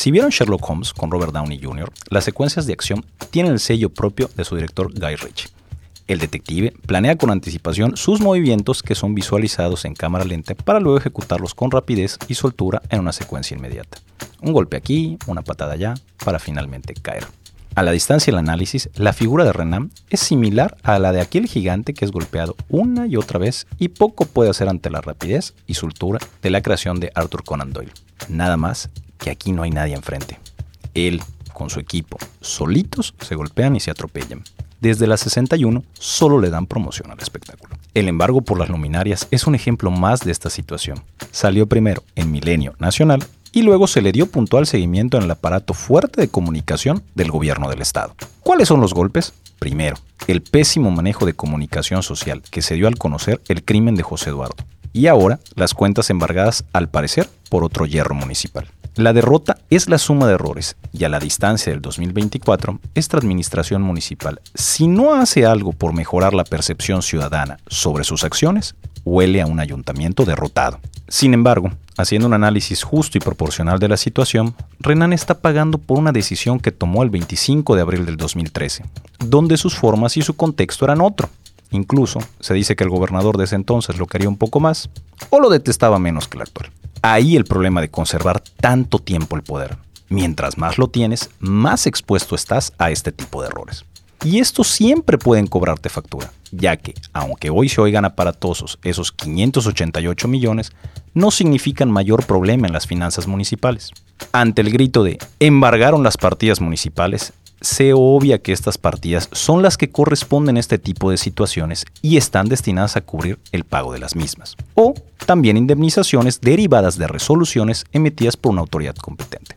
Si vieron Sherlock Holmes con Robert Downey Jr., las secuencias de acción tienen el sello propio de su director Guy Ritchie. El detective planea con anticipación sus movimientos que son visualizados en cámara lenta para luego ejecutarlos con rapidez y soltura en una secuencia inmediata. Un golpe aquí, una patada allá, para finalmente caer. A la distancia del análisis, la figura de Renan es similar a la de aquel gigante que es golpeado una y otra vez y poco puede hacer ante la rapidez y soltura de la creación de Arthur Conan Doyle. Nada más que aquí no hay nadie enfrente. Él, con su equipo, solitos se golpean y se atropellan desde la 61 solo le dan promoción al espectáculo. El embargo por las luminarias es un ejemplo más de esta situación. Salió primero en Milenio Nacional y luego se le dio puntual seguimiento en el aparato fuerte de comunicación del gobierno del Estado. ¿Cuáles son los golpes? Primero, el pésimo manejo de comunicación social que se dio al conocer el crimen de José Eduardo. Y ahora, las cuentas embargadas, al parecer, por otro hierro municipal. La derrota es la suma de errores y a la distancia del 2024, esta administración municipal, si no hace algo por mejorar la percepción ciudadana sobre sus acciones, huele a un ayuntamiento derrotado. Sin embargo, haciendo un análisis justo y proporcional de la situación, Renan está pagando por una decisión que tomó el 25 de abril del 2013, donde sus formas y su contexto eran otro. Incluso se dice que el gobernador de ese entonces lo quería un poco más o lo detestaba menos que el actual. Ahí el problema de conservar tanto tiempo el poder. Mientras más lo tienes, más expuesto estás a este tipo de errores. Y estos siempre pueden cobrarte factura, ya que, aunque hoy se oigan aparatosos esos 588 millones, no significan mayor problema en las finanzas municipales. Ante el grito de embargaron las partidas municipales, se obvia que estas partidas son las que corresponden a este tipo de situaciones y están destinadas a cubrir el pago de las mismas, o también indemnizaciones derivadas de resoluciones emitidas por una autoridad competente.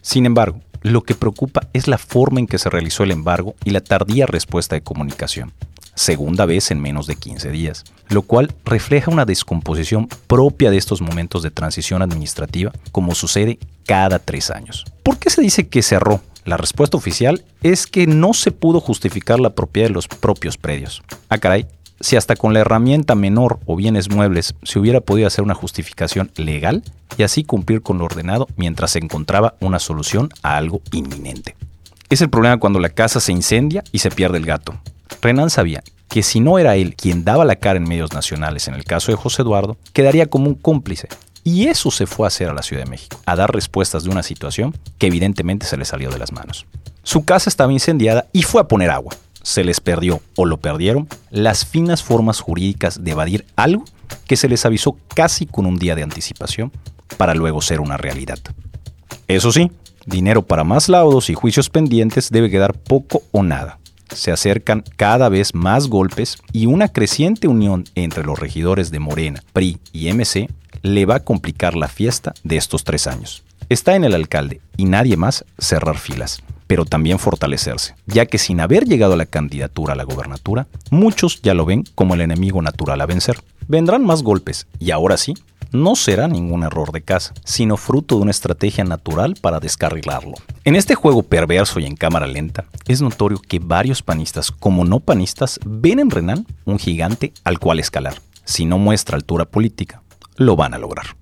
Sin embargo, lo que preocupa es la forma en que se realizó el embargo y la tardía respuesta de comunicación, segunda vez en menos de 15 días, lo cual refleja una descomposición propia de estos momentos de transición administrativa, como sucede cada tres años. ¿Por qué se dice que cerró la respuesta oficial es que no se pudo justificar la propiedad de los propios predios. Ah, caray, si hasta con la herramienta menor o bienes muebles se hubiera podido hacer una justificación legal y así cumplir con lo ordenado mientras se encontraba una solución a algo inminente. Es el problema cuando la casa se incendia y se pierde el gato. Renan sabía que si no era él quien daba la cara en medios nacionales en el caso de José Eduardo, quedaría como un cómplice y eso se fue a hacer a la Ciudad de México, a dar respuestas de una situación que evidentemente se le salió de las manos. Su casa estaba incendiada y fue a poner agua. Se les perdió o lo perdieron las finas formas jurídicas de evadir algo que se les avisó casi con un día de anticipación para luego ser una realidad. Eso sí, dinero para más laudos y juicios pendientes debe quedar poco o nada. Se acercan cada vez más golpes y una creciente unión entre los regidores de Morena, PRI y MC le va a complicar la fiesta de estos tres años. Está en el alcalde y nadie más cerrar filas, pero también fortalecerse, ya que sin haber llegado a la candidatura a la gobernatura, muchos ya lo ven como el enemigo natural a vencer. Vendrán más golpes y ahora sí, no será ningún error de casa, sino fruto de una estrategia natural para descarrilarlo. En este juego perverso y en cámara lenta, es notorio que varios panistas como no panistas ven en Renan un gigante al cual escalar. Si no muestra altura política, lo van a lograr.